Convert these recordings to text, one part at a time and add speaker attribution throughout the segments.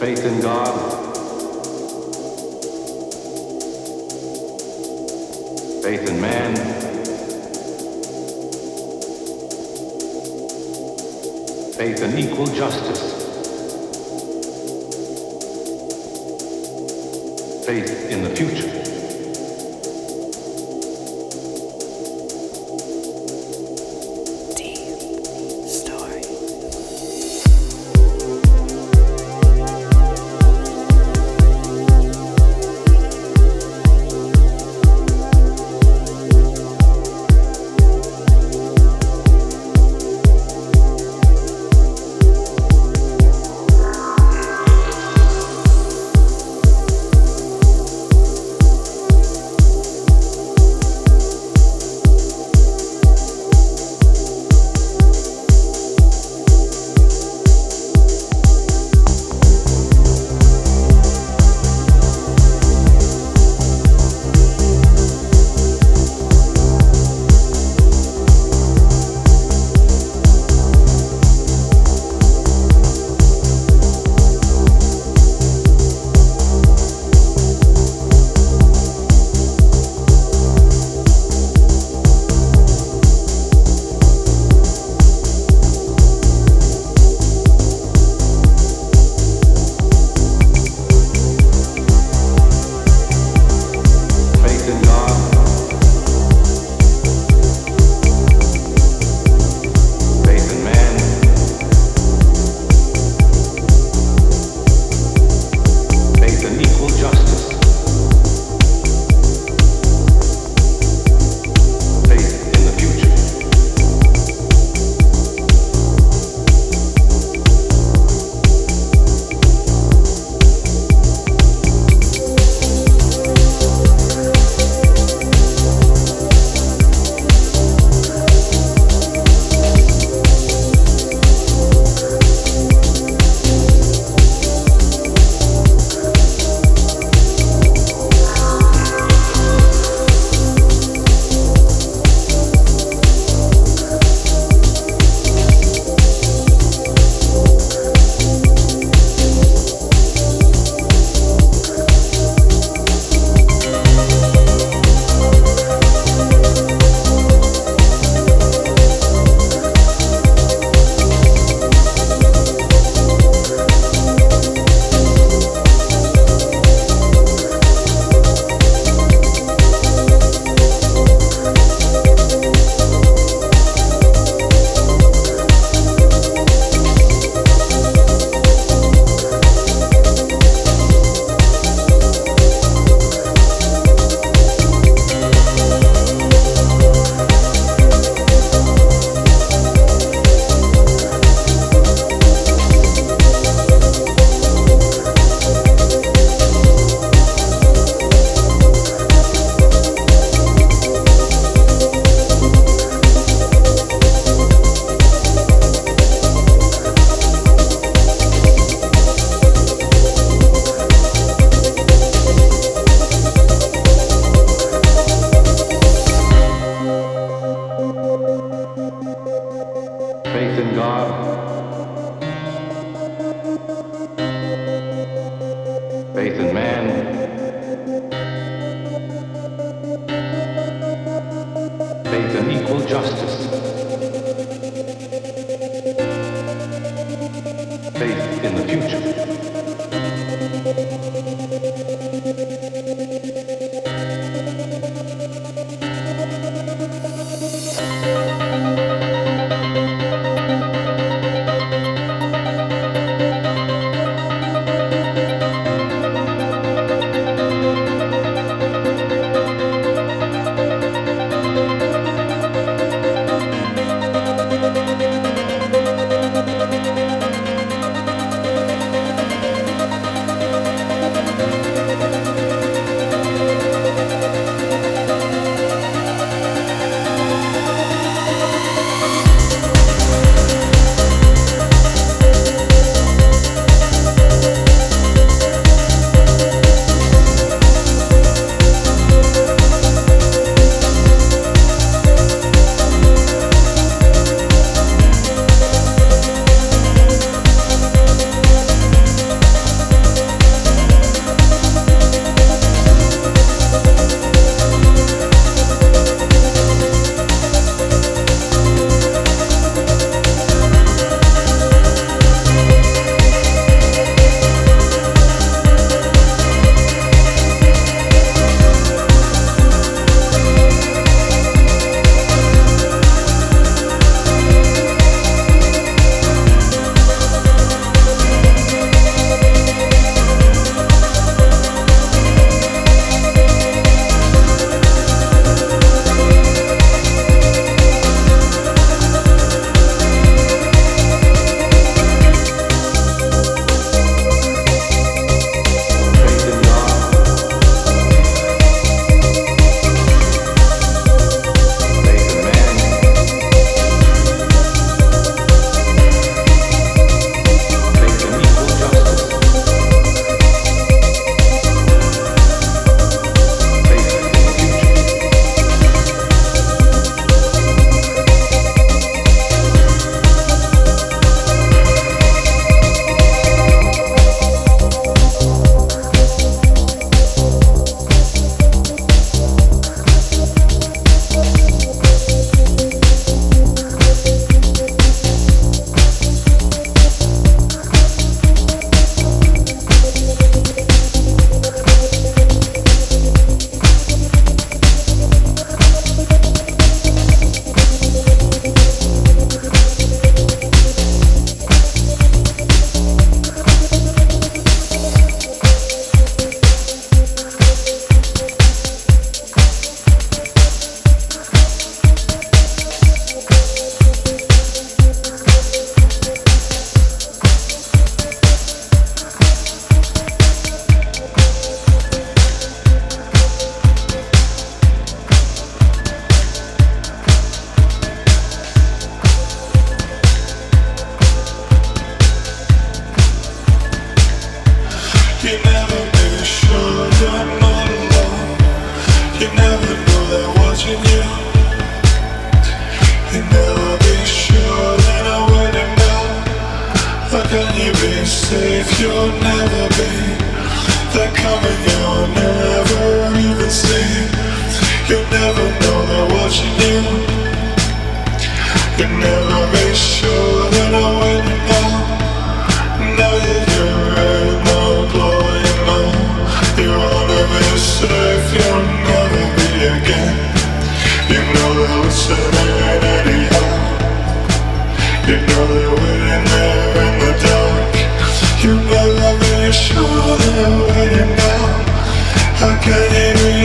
Speaker 1: Faith in God. Faith in man. Faith in equal justice. Faith in the future.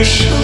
Speaker 2: You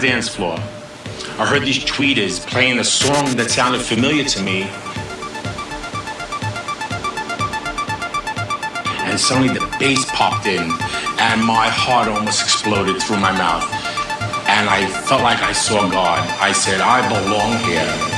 Speaker 3: dance floor. I heard these tweeters playing a song that sounded familiar to me. And suddenly the bass popped in, and my heart almost exploded through my mouth. And I felt like I saw God. I said, I belong here.